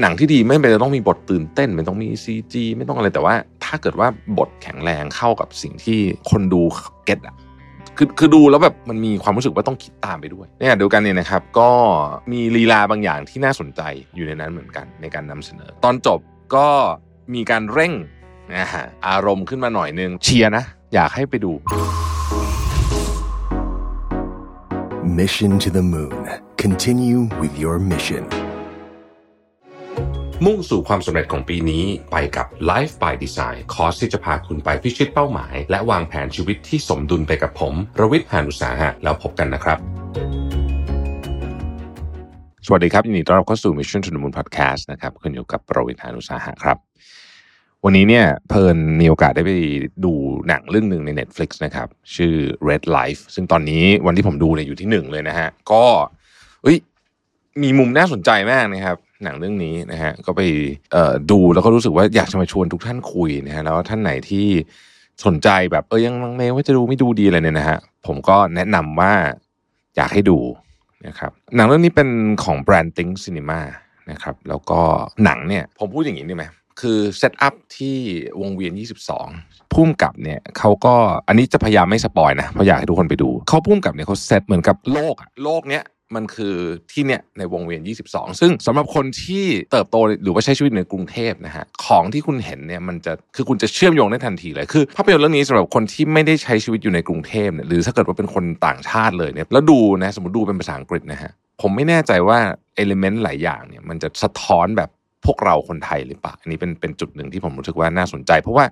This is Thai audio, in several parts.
หนังที่ดีไม่จำเป็นต้องมีบทตื่นเต้นไม่ต้องมี CG ไม่ต้องอะไรแต่ว่า ถ้าเกิดว่าบทแข็งแรงเข้ากับสิ่งที่คนดู get อะคือคือดูแล้วแบบมันมีความรู้สึกว่าต้องคิดตามไปด้วยเนี่ยเดียวกันเนี่ยนะครับก็มีลีลาบางอย่างที่น่าสนใจอยู่ในนั้นเหมือนกันในการนำเสนอ ตอนจบก็มีการเร่งนะฮะอารมณ์ขึ้นมาหน่อยนึงเชียร์นะ อยากให้ไปดู Mission to the Moon. Continue with your mission. มุ่งสู่ความสำเร็จของปีนี้ไปกับ Life by Design คอร์สที่จะพาคุณไปพิชิตเป้าหมาย และวางแผนชีวิตที่สมดุลไปกับผม รวิทย์หานุสาหะแล้วพบกันนะครับ สวัสดีครับ ยินดีต้อนรับเข้าสู่ Mission to the Moon Podcast นะครับคุณอยู่กับรวิทย์หานุสาหะครับ วันนี้เนี่ยเพลินมีโอกาสได้ไปดูหนังเรื่องหนึ่งใน Netflix นะครับ ชื่อ Red Life ซึ่งตอนนี้วันที่ผมดูเนี่ยอยู่ที่หนึ่งเลยนะฮะก็เอ้ยมีมุมน่าสนใจมากนะครับ หนังเรื่องนี้นะฮะก็ไปดูแล้วก็รู้สึกว่าอยากจะมาชวนทุกท่านคุยนะฮะแล้วท่านไหนที่สนใจแบบเออยังลังเลว่าจะดูไม่ดูดีอะไรเนี่ยนะฮะผมก็แนะนำว่าอยากให้ดูนะครับหนังเรื่องนี้เป็นของแบรนด์ติงซีนีมานะครับแล้วก็หนังเนี่ยผมพูดอย่างนี้ได้ไหมคือ setup ที่วงเวียน 22ผู้กำกับเนี่ยเขาก็อันนี้จะพยายามไม่ spoil นะเพราะอยากให้ทุกคนไปดูเขาผู้กำกับเนี่ยเขาเซตเหมือนกับโลกอะโลกเนี้ย มันคือที่เนี่ยในวงเวียน 22 ซึ่งสำหรับคนที่เติบโตหรือว่าใช้ชีวิตในกรุงเทพนะฮะของที่คุณเห็นเนี่ยมันจะคือคุณจะเชื่อมโยงได้ทันทีเลยคือภาพยนตร์เรื่องนี้สำหรับคนที่ไม่ได้ใช้ชีวิตอยู่ในกรุงเทพเนี่ยหรือถ้าเกิดว่าเป็นคนต่างชาติเลยเนี่ยแล้วดูนะสมมติดูเป็นภาษาอังกฤษนะฮะผมไม่แน่ใจว่าelement หลายอย่างเนี่ยมันจะสะท้อนแบบพวกเราคนไทยหรือเปล่าอันนี้เป็นเป็นจุดหนึ่งที่ผมรู้สึกว่าน่าสนใจ เพราะว่า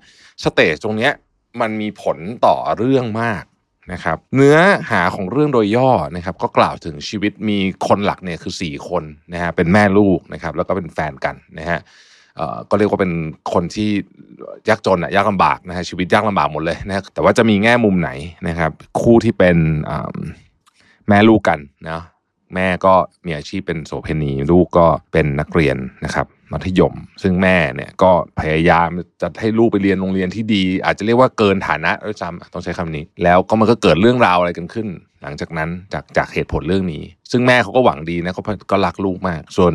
stage ตรงเนี้ยมันมีผลต่อเรื่องมาก นะครับเนื้อหาของเรื่องโดยย่อนะครับก็กล่าวถึงชีวิตมีคนหลักเนี่ยคือ 4 คนนะฮะเป็นแม่ลูกนะครับแล้วก็เป็นแฟนกันนะฮะก็เรียกว่าเป็นคนที่ยากจนอะยากลำบากนะฮะชีวิตยากลำบากหมดเลยนะแต่ว่าจะมีแง่มุมไหนนะครับคู่ที่เป็นแม่ลูกกันนะแม่ก็มีอาชีพเป็นโสเภณีลูกก็เป็นนักเรียนนะครับ มัธยม ซึ่งแม่เนี่ยก็พยายามจะให้ลูกไปเรียนโรงเรียนที่ดี อาจจะเรียกว่าเกินฐานะด้วยซ้ำต้องใช้คำนี้ แล้วก็มันก็เกิดเรื่องราวอะไรกันขึ้น หลังจากนั้นจากจากเหตุผลเรื่องนี้ ซึ่งแม่เขาก็หวังดีนะเขาก็รักลูกมาก ส่วน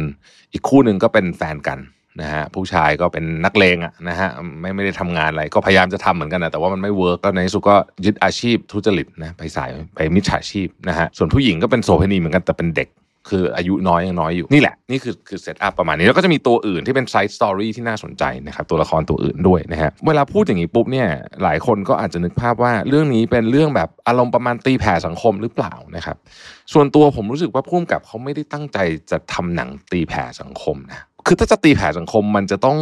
อีกคู่หนึ่งก็เป็นแฟนกันนะฮะผู้ชายก็เป็นนักเลงอะนะฮะไม่ไม่ได้ทำงานอะไรก็พยายามจะทำเหมือนกันนะแต่ว่ามันไม่เวิร์กก็ในที่สุดก็ยึดอาชีพทุจริตนะไปสายไปมิจฉาชีพนะฮะส่วนผู้หญิงก็เป็นโสเภณีเหมือนกันแต่เป็นเด็ก คืออายุน้อยยังน้อยอยู่นี่แหละนี่คือคือ setup ประมาณนี้แล้วก็จะมีตัวอื่นที่เป็น side story ที่น่าสนใจนะครับตัวละครตัวอื่นด้วยนะฮะเวลาพูดอย่างนี้ปุ๊บเนี่ยหลายคนก็อาจจะนึกภาพว่าเรื่องนี้เป็นเรื่องแบบอารมณ์ประมาณตีแผ่สังคมหรือเปล่านะครับส่วนตัวผมรู้สึกว่าผู้กำกับเขาไม่ได้ตั้งใจจะทำหนังตีแผ่สังคมนะคือถ้าจะตีแผ่สังคมมันจะต้อง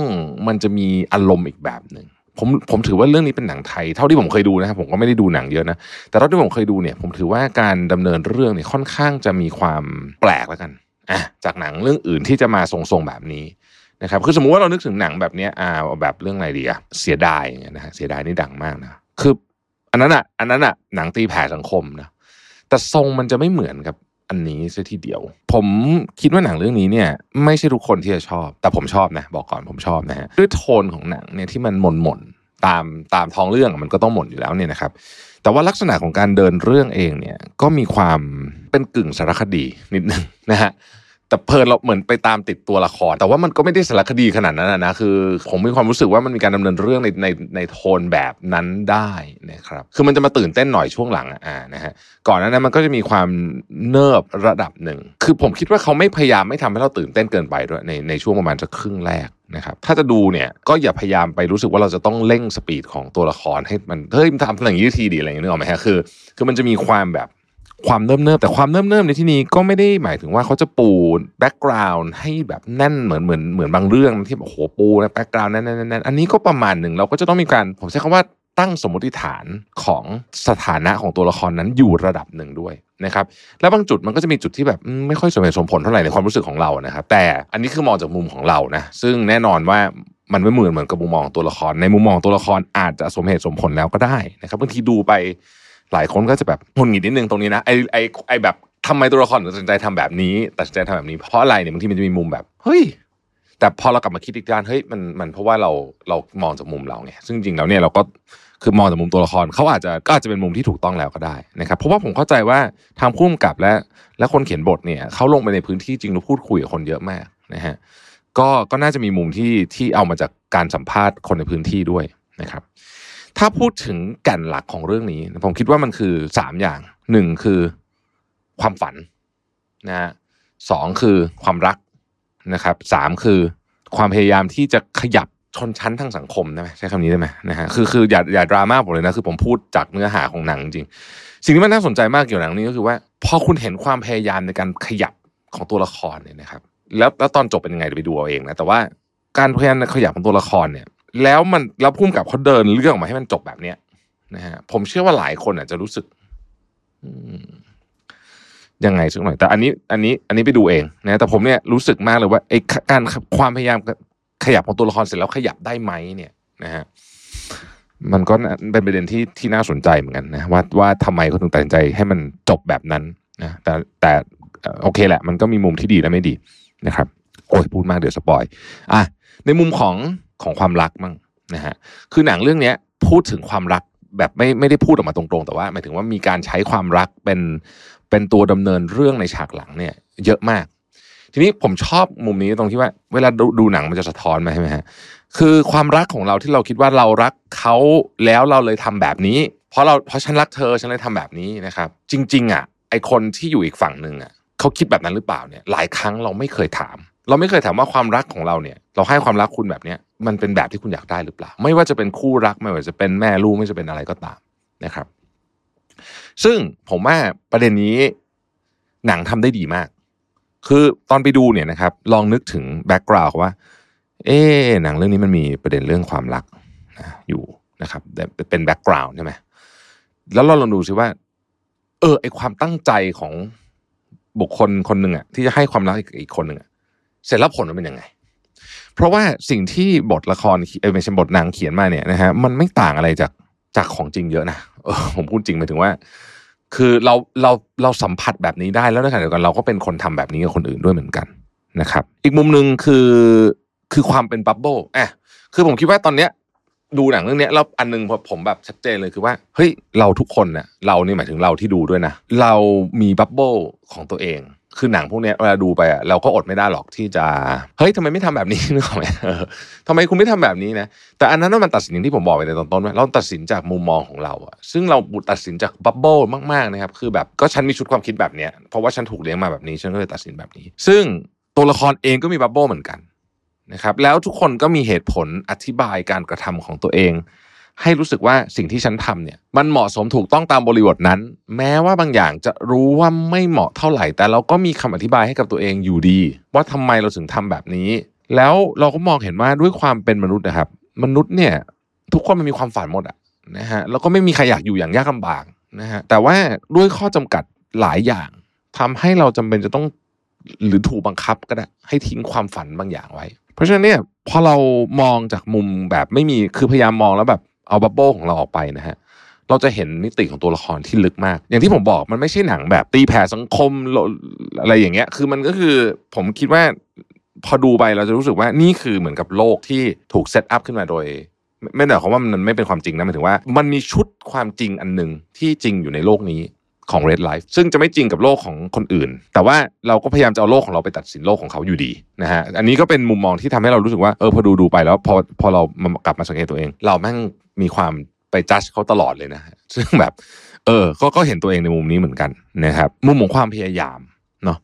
มันจะมีอารมณ์อีกแบบหนึ่ง ผมผมถือว่าเรื่องนี้เป็นหนังไทย เท่าที่ผมเคยดูนะครับผมก็ไม่ได้ดูหนังเยอะนะแต่เท่าที่ผมเคยดูเนี่ย ผมถือว่าการดำเนินเรื่องเนี่ยค่อนข้างจะมีความแปลกแล้วกันอะจากหนังเรื่องอื่นที่จะมาทรงๆแบบนี้นะครับคือสมมุติว่าเรานึกถึงหนังแบบเนี้ยอ่าแบบเรื่องอะไรดีอะเสียดายอย่างเงี้ยนะฮะเสียดายนี่ดังมากนะคืออันนั้นอะอันนั้นอะหนังตีแผ่สังคมนะแต่ทรงมันจะไม่เหมือนกับ อันนี้ซะทีเดียว ผมคิดว่าหนังเรื่องนี้เนี่ยไม่ใช่ทุกคนที่จะชอบ แต่ผมชอบนะบอกก่อนผมชอบนะฮะด้วยโทนของหนังเนี่ยที่มันหม่นหม่นๆตามตามท้องเรื่องมันก็ต้องหม่นอยู่แล้วเนี่ยนะครับ แต่ว่าลักษณะของการเดินเรื่องเองเนี่ยก็มีความเป็นกึ่งสารคดีนิดนึงนะฮะ แต่เพลินเราเหมือนไปตามติดตัวละคร แต่ว่ามันก็ไม่ได้สารคดีขนาดนั้นนะคือ ผมมีความรู้สึกว่ามันมีการดำเนินเรื่องในในในโทนแบบนั้นได้นะครับคือมันจะมาตื่นเต้นหน่อยช่วงหลังอ่านะฮะก่อนนั้นนะมันก็จะมีความเนิบระดับหนึ่ง คือผมคิดว่าเขาไม่พยายามไม่ทำให้เราตื่นเต้นเกินไปด้วยในในช่วงประมาณจะครึ่งแรกนะครับถ้าจะดูเนี่ยก็อย่าพยายามไปรู้สึกว่าเราจะต้องเร่ง speed ของตัวละครให้มันเฮ้ยมันทำอย่างนี้ทีดีอะไรอย่างเงี้ยนึกออกไหมฮะคือ คือมันจะมีความแบบ ความเนิ่มเนิบแต่ความเนิ่มเนิบในที่นี้ก็ไม่ได้หมายถึงว่าเขาจะปู background ให้แบบแน่นเหมือนเหมือนเหมือนบางเรื่องที่แบบโอ้โหปูนะ background แน่นแน่นแน่นอันนี้ก็ประมาณหนึ่งเราก็จะต้องมีการผมใช้คำว่าตั้งสมมติฐานของสถานะของตัวละครนั้นอยู่ระดับหนึ่งด้วยนะครับแล้วบางจุดมันก็จะมีจุดที่แบบไม่ค่อยสมเหตุสมผลเท่าไหร่ในความรู้สึกของเรานะครับแต่อันนี้คือมองจากมุมของเรานะซึ่งแน่นอนว่ามันไม่เหมือนเหมือนกับมุมมองตัวละคร ในมุมมองตัวละครอาจจะสมเหตุสมผลแล้วก็ได้นะครับบางทีดูไป หลายคนก็จะแบบหงุดหงิดนิดนึงตรงนี้นะไอไอไอแบบทำไมตัวละครตัดสินใจทำแบบนี้ตัดสินใจทำแบบนี้เพราะอะไรเนี่ยบางทีมันจะมีมุมแบบเฮ้ยแต่พอเรากลับมาคิดอีกด้านเฮ้ยมันมันเพราะว่าเราเรามองจากมุมเราไงซึ่งจริงแล้วเนี่ยเราก็คือมองจากมุมตัวละครเขาอาจจะก็อาจจะเป็นมุมที่ถูกต้องแล้วก็ได้นะครับเพราะว่าผมเข้าใจว่าทางผู้กำกับและและคนเขียนบทเนี่ยเขาลงไปในพื้นที่จริงแล้วพูดคุยกับคนเยอะมากนะฮะก็ก็น่าจะมีมุมที่ที่เอามาจากการสัมภาษณ์คนในพื้นที่ด้วยนะครับ ถ้าพูดถึงแก่นหลักของเรื่องนี้ ผมคิดว่ามันคือสามอย่างหนึ่งคือความฝันนะฮะสองคือความรักนะครับสามคือความพยายามที่จะขยับชนชั้นทางสังคมได้ไหมใช้คำนี้ได้ไหมนะฮะคือคืออย่าอย่าดราม่าผมเลยนะคือผมพูดจากเนื้อหาของหนังจริง สิ่งที่มันน่าสนใจมากเกี่ยวกับหนังนี้ก็คือว่าพอคุณเห็นความพยายามในการขยับของตัวละครเนี่ยนะครับ แล้วแล้วตอนจบเป็นยังไงเดี๋ยวไปดูเอาเองนะแต่ว่าการพยายามขยับของตัวละครเนี่ย แล้วมันแล้วพุ่มกับเขาเดินเรื่องออกมาให้มันจบแบบเนี้ยนะฮะผมเชื่อว่าหลายคนอาจจะรู้สึกยังไงสักหน่อย แต่อันนี้ อันนี้ อันนี้ไปดูเองนะแต่ผมเนี่ยรู้สึกมากเลยว่าไอ้การความพยายามขยับของตัวละครเสร็จแล้วขยับได้ไหมเนี่ยนะฮะมันก็เป็นประเด็นที่ที่น่าสนใจเหมือนกันนะว่าว่าทำไมเขาถึงตัดสินใจให้มันจบแบบนั้นนะแต่แต่โอเคแหละ มันก็มีมุมที่ดีและไม่ดีนะครับ โอ้ยพูดมากเดี๋ยวสปอย อะในมุมของ ของความรักมั่งนะฮะคือหนังเรื่องเนี้ยพูดถึงความรักแบบไม่ไม่ได้พูดออกมาตรงๆ แต่ว่าหมายถึงว่ามีการใช้ความรักเป็นเป็นตัวดำเนินเรื่องในฉากหลังเนี่ยเยอะมาก ทีนี้ผมชอบมุมนี้ตรงที่ว่า เวลาดูดูหนังมันจะสะท้อนมาใช่ไหมฮะคือความรักของเราที่เราคิดว่าเรารักเขาแล้วเราเลยทำแบบนี้ เพราะเราเพราะฉันรักเธอฉันเลยทำแบบนี้นะครับ จริง ๆ อะ ไอคนที่อยู่อีกฝั่งหนึ่งอะเขาคิดแบบนั้นหรือเปล่าเนี่ย หลายครั้งเราไม่เคยถาม เราไม่เคยถามว่าความรักของเราเนี่ย เราให้ความรักคุณแบบเนี้ยมันเป็นแบบที่คุณอยากได้หรือเปล่า ไม่ว่าจะเป็นคู่รักไม่ว่าจะเป็นแม่ลูกไม่ว่าจะเป็นอะไรก็ตามนะครับ ซึ่งผมว่าประเด็นนี้หนังทำได้ดีมาก คือตอนไปดูเนี่ยนะครับ ลองนึกถึง background ว่า เอ๊หนังเรื่องนี้มันมีประเด็นเรื่องความรักนะอยู่นะครับเป็น background ใช่ไหมแล้วเราลองดูซิว่า เออไอความตั้งใจของบุคคลคนหนึ่งอะที่จะให้ความรักอีกคนหนึ่งอะ เสร็จแล้วผลมันเป็นยังไง เพราะว่าสิ่งที่บทละครเอเม่ใช่บทนางเขียนมาเนี่ยนะฮะมันไม่ต่างอะไรจากจากของจริงเยอะนะเออผมพูดจริงหมายถึงว่า คือเราเราเราสัมผัสแบบนี้ได้แล้วในขณะเดียวกันเราก็เป็นคนทำแบบนี้กับคนอื่นด้วยเหมือนกันนะครับ อีกมุมหนึ่งคือคือความเป็นบับเบิลอะคือผมคิดว่าตอนเนี้ย ดูหนังเรื่องนี้แล้วอันนึงผมแบบชัดเจนเลยคือว่าเฮ้ยเราทุกคนเนี่ยเรานี่หมายถึงเราที่ดูด้วยนะ เรามี bubble ของตัวเองคือหนังพวกนี้เวลาดูไปอะเราก็อดไม่ได้หรอกที่จะเฮ้ยทำไมไม่ทำแบบนี้นึกออกไหมทำไมคุณไม่ทำแบบนี้นะแต่อันนั้นมันตัดสินที่ผมบอกไปในตอนต้นว่าเราตัดสินจากมุมมองของเราอะซึ่งเราตัดสินจาก bubble มากๆนะครับคือแบบก็ฉันมีชุดความคิดแบบเนี้ยเพราะว่าฉันถูกเลี้ยงมาแบบนี้ฉันก็เลยตัดสินแบบนี้ ซึ่งตัวละครเองก็มี bubble เหมือนกัน นะครับแล้วทุกคนก็มีเหตุผลอธิบายการกระทำของตัวเอง ให้รู้สึกว่าสิ่งที่ฉันทำเนี่ยมันเหมาะสมถูกต้องตามบริบทนั้น แม้ว่าบางอย่างจะรู้ว่าไม่เหมาะเท่าไหร่ แต่เราก็มีคำอธิบายให้กับตัวเองอยู่ดี ว่าทำไมเราถึงทำแบบนี้ แล้วเราก็มองเห็นว่าด้วยความเป็นมนุษย์นะครับ มนุษย์เนี่ยทุกคนมันมีความฝันหมดอะนะฮะแล้วก็ไม่มีใครอยากอยู่อย่างยากลาบากนะฮะแต่ว่าด้วยข้อจำกัดหลายอย่างทำให้เราจำเป็นจะต้องหรือถูกบังคับก็ได้ให้ทิ้งความฝันบางอย่างไว้ เพราะฉะนั้นเนี่ยพอเรามองจากมุมแบบไม่มีคือพยายามมองแล้วแบบเอา bubble ของเราออกไปนะฮะเราจะเห็นมิติของตัวละครที่ลึกมาก อย่างที่ผมบอกมันไม่ใช่หนังแบบตีแผ่สังคมอะไรอย่างเงี้ย คือมันก็คือผมคิดว่าพอดูไปเราจะรู้สึกว่านี่คือเหมือนกับโลกที่ถูก setup ขึ้นมาโดย ไม่ได้หมายความว่ามันไม่เป็นความจริงนะหมายถึงว่า มันมีชุดความจริงอันหนึ่งที่จริงอยู่ในโลกนี้ ของ Red Life ซึ่งจะไม่จริงกับโลกของคนอื่น แต่ว่าเราก็พยายามจะเอาโลกของเราไปตัดสินโลกของเขาอยู่ดีนะฮะอันนี้ก็เป็นมุมมองที่ทำให้เรารู้สึกว่าเออพอดูดูไปแล้วพอพอเรากลับมาสังเกตตัวเอง เราแม่งมีความไปจัดเขาตลอดเลยนะซึ่งแบบเออก็ก็เห็นตัวเองในมุมนี้เหมือนกันนะครับมุมของความพยายามเนาะ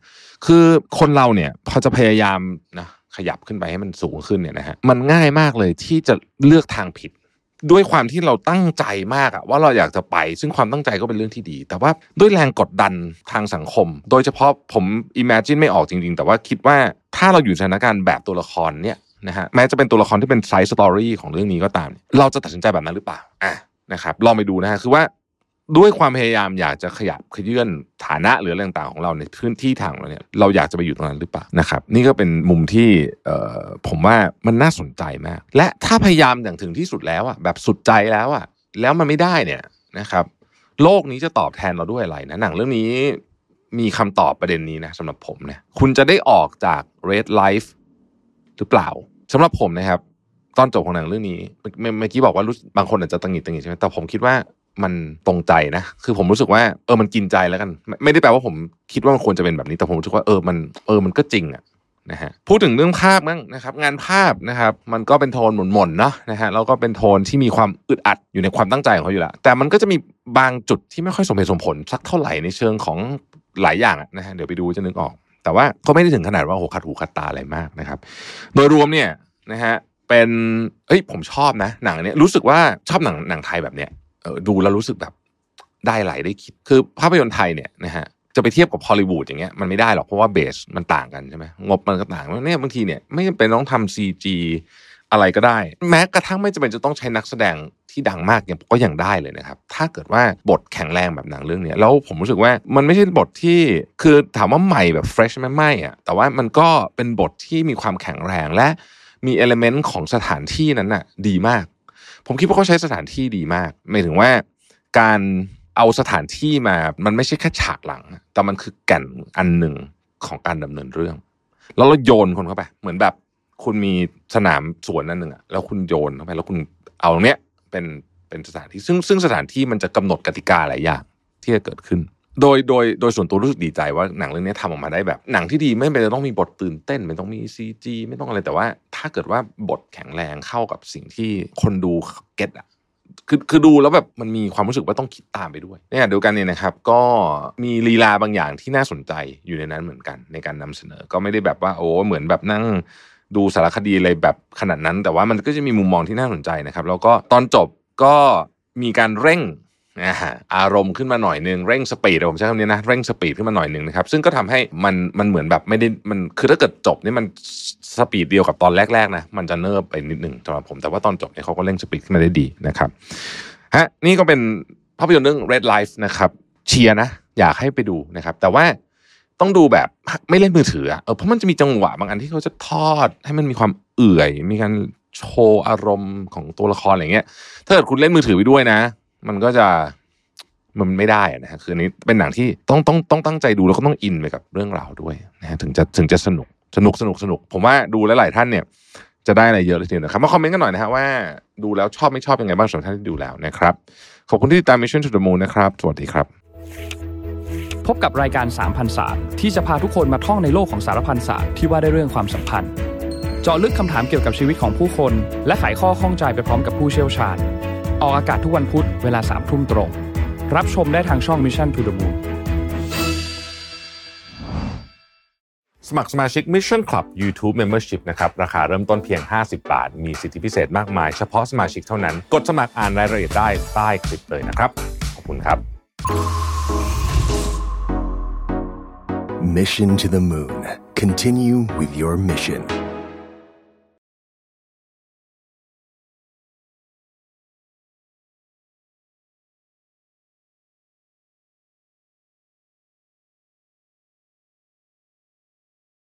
คือคนเราเนี่ยพอจะพยายามนะขยับขึ้นไปให้มันสูงขึ้นเนี่ยนะฮะมันง่ายมากเลยที่จะเลือกทางผิด ด้วยความที่เราตั้งใจมากอะว่าเราอยากจะไป ซึ่งความตั้งใจก็เป็นเรื่องที่ดี แต่ว่าด้วยแรงกดดันทางสังคม โดยเฉพาะผม imagine ไม่ออกจริง ๆ แต่ว่าคิดว่าถ้าเราอยู่สถานการณ์แบบตัวละครเนี่ยนะฮะแม้จะเป็นตัวละครที่เป็น side story ของเรื่องนี้ก็ตาม เราจะตัดสินใจแบบนั้นหรือเปล่าอะนะครับลองไปดูนะฮะคือว่า ด้วยความพยายามอยากจะขยับเขยื้อนฐานะหรืออะไรต่างๆของเราในพื้นที่ทางเราเนี่ยเราอยากจะไปอยู่ตรงนั้นหรือเปล่านะครับ นี่ก็เป็นมุมที่ผมว่ามันน่าสนใจมาก และถ้าพยายามอย่างถึงที่สุดแล้วอะแบบสุดใจแล้วอะแล้วมันไม่ได้เนี่ยนะครับ โลกนี้จะตอบแทนเราด้วยอะไรนะหนังเรื่องนี้มีคำตอบประเด็นนี้นะสำหรับผมเนี่ยคุณจะได้ออกจาก red life หรือเปล่าสำหรับผมนะครับ ตอนจบของหนังเรื่องนี้เมื่อกี้บอกว่าบางคนอาจจะตังหิดตังหิดใช่ไหมแต่ผมคิดว่า มันตรงใจนะ คือผมรู้สึกว่าเออมันกินใจแล้วกัน ไม่ได้แปลว่าผมคิดว่ามันควรจะเป็นแบบนี้ แต่ผมรู้สึกว่าเออมันเออมันก็จริงอะนะฮะพูดถึงเรื่องภาพมั้งนะครับ งานภาพนะครับ มันก็เป็นโทนหม่นๆเนาะนะฮะแล้วก็เป็นโทนที่มีความอึดอัดอยู่ในความตั้งใจของเขาอยู่แล้วแต่มันก็จะมีบางจุดที่ไม่ค่อยสมเหตุสมผลสักเท่าไหร่ในเชิงของหลายอย่างนะฮะเดี๋ยวไปดูจะนึกออก แต่ว่าก็ไม่ได้ถึงขนาดว่าโหขัดหูขัดตาอะไรมากนะครับ โดยรวมเนี่ยนะฮะเป็นเอ้ยผมชอบนะ หนังนเนี้ยรู้สึกว่าชอบหนังหนังไทยแบบเนี้ย ดูแล้วรู้สึกแบบได้ไหลได้คิด คือภาพยนตร์ไทยเนี่ยนะฮะจะไปเทียบกับฮอลลีวูดอย่างเงี้ยมันไม่ได้หรอกเพราะว่าเบสมันต่างกันใช่ไหมงบมันก็ต่างเนี่ยบางทีเนี่ยไม่จำเป็นต้องทำซีจีอะไรก็ได้ แม้กระทั่งไม่จำเป็นจะต้องใช้นักแสดงที่ดังมากอย่างก็ยังได้เลยนะครับ ถ้าเกิดว่าบทแข็งแรงแบบหนังเรื่องเนี้ยแล้วผมรู้สึกว่ามันไม่ใช่บทที่คือถามว่าใหม่แบบเฟรชไหมไม่อะแต่ว่ามันก็เป็นบทที่มีความแข็งแรงและมีเอลเมนต์ของสถานที่นั้นน่ะดีมาก ผมคิดว่าเขาใช้สถานที่ดีมากหมายถึงว่าการเอาสถานที่มา มันไม่ใช่แค่ฉากหลัง แต่มันคือแก่นอันหนึ่งของการดำเนินเรื่อง แล้วเราโยนคนเข้าไป เหมือนแบบคุณมีสนามสวนนั่นหนึ่งอะแล้วคุณโยนเข้าไป แล้วคุณเอาเนี้ยเป็นเป็นสถานที่ ซึ่งซึ่งสถานที่มันจะกำหนดกติกาหลายอย่างที่จะเกิดขึ้น โดยโดยโดยส่วนตัวรู้สึกดีใจว่าหนังเรื่องนี้ทำออกมาได้แบบ หนังที่ดีไม่เป็นต้องมีบทตื่นเต้นไม่ต้องมีซีจีไม่ต้องอะไรแต่ว่า ถ้าเกิดว่าบทแข็งแรงเข้ากับสิ่งที่คนดูเก็ตอะคือคือดูแล้วแบบมันมีความรู้สึกว่าต้องคิดตามไปด้วยเนี่ยเดียวกันเนี่ยนะครับ ก็มีลีลาบางอย่างที่น่าสนใจอยู่ในนั้นเหมือนกันในการนำเสนอ ก็ไม่ได้แบบว่าโอ้เหมือนแบบนั่งดูสารคดีอะไรแบบขนาดนั้น แต่ว่ามันก็จะมีมุมมองที่น่าสนใจนะครับ แล้วก็ตอนจบก็มีการเร่ง อารมณ์ขึ้นมาหน่อยนึงเร่ง speed ผมใช้คำนี้นะเร่ง speed ขึ้นมาหน่อยนึงนะครับซึ่งก็ทำให้มันมันเหมือนแบบไม่ได้มันคือถ้าเกิดจบนี่มัน speed เดียวกับตอนแรกๆนะมันจะเนิบไปนิดนึงสำหรับผมแต่ว่าตอนจบเนี่ยเขาก็เร่ง speed ขึ้นมาได้ดีนะครับฮะนี่ก็เป็นภาพยนตร์เรื่อง Red Life นะครับเชียร์นะ อยากให้ไปดูนะครับ แต่ว่าต้องดูแบบไม่เล่นมือถือเออเพราะมันจะมีจังหวะบางอันที่เขาจะทอดให้มันมีความเอื่อย มีการโชว์อารมณ์ของตัวละครอะไรเงี้ยถ้าเกิดคุณเล่นมือถือไปด้วยนะ มันก็จะมันไม่ได้นะฮะคือนี้เป็นหนังที่ต้องต้องต้องตั้งใจดูแล้วก็ต้องอินไปกับเรื่องราวด้วยนะฮะถึงจะถึงจะสนุกสนุกสนุกสนุก ผมว่าดูแลหลายท่านเนี่ย จะได้อะไรเยอะเลยทีเดียวนะครับมาคอมเมนต์กันหน่อยนะฮะว่าดูแล้วชอบไม่ชอบยังไงบ้างสำหรับท่านที่ดูแล้วนะครับ ขอบคุณที่ติดตาม Mission to the Moon นะครับ สวัสดีครับ พบกับรายการสามพันศาสตร์ที่จะพาทุกคนมาท่องในโลกของสารพันศาสตร์ที่ว่าได้เรื่องความสัมพันธ์ เจาะลึกคำถามเกี่ยวกับชีวิตของผู้คน และไขข้อข้องใจไปพร้อมกับผู้เชี่ยวชาญ ออกอากาศทุกวันพุธเวลาสามทุ่มตรง รับชมได้ทางช่อง Mission to the Moon สมัครสมาชิก Mission Club YouTube Membership นะครับ ราคาเริ่มต้นเพียง 50 บาท มีสิทธิพิเศษมากมาย เฉพาะสมาชิกเท่านั้น กดสมัครอ่านรายละเอียดได้ใต้คลิปเลยนะครับ ขอบคุณครับ Mission to the Moon. Continue with your mission.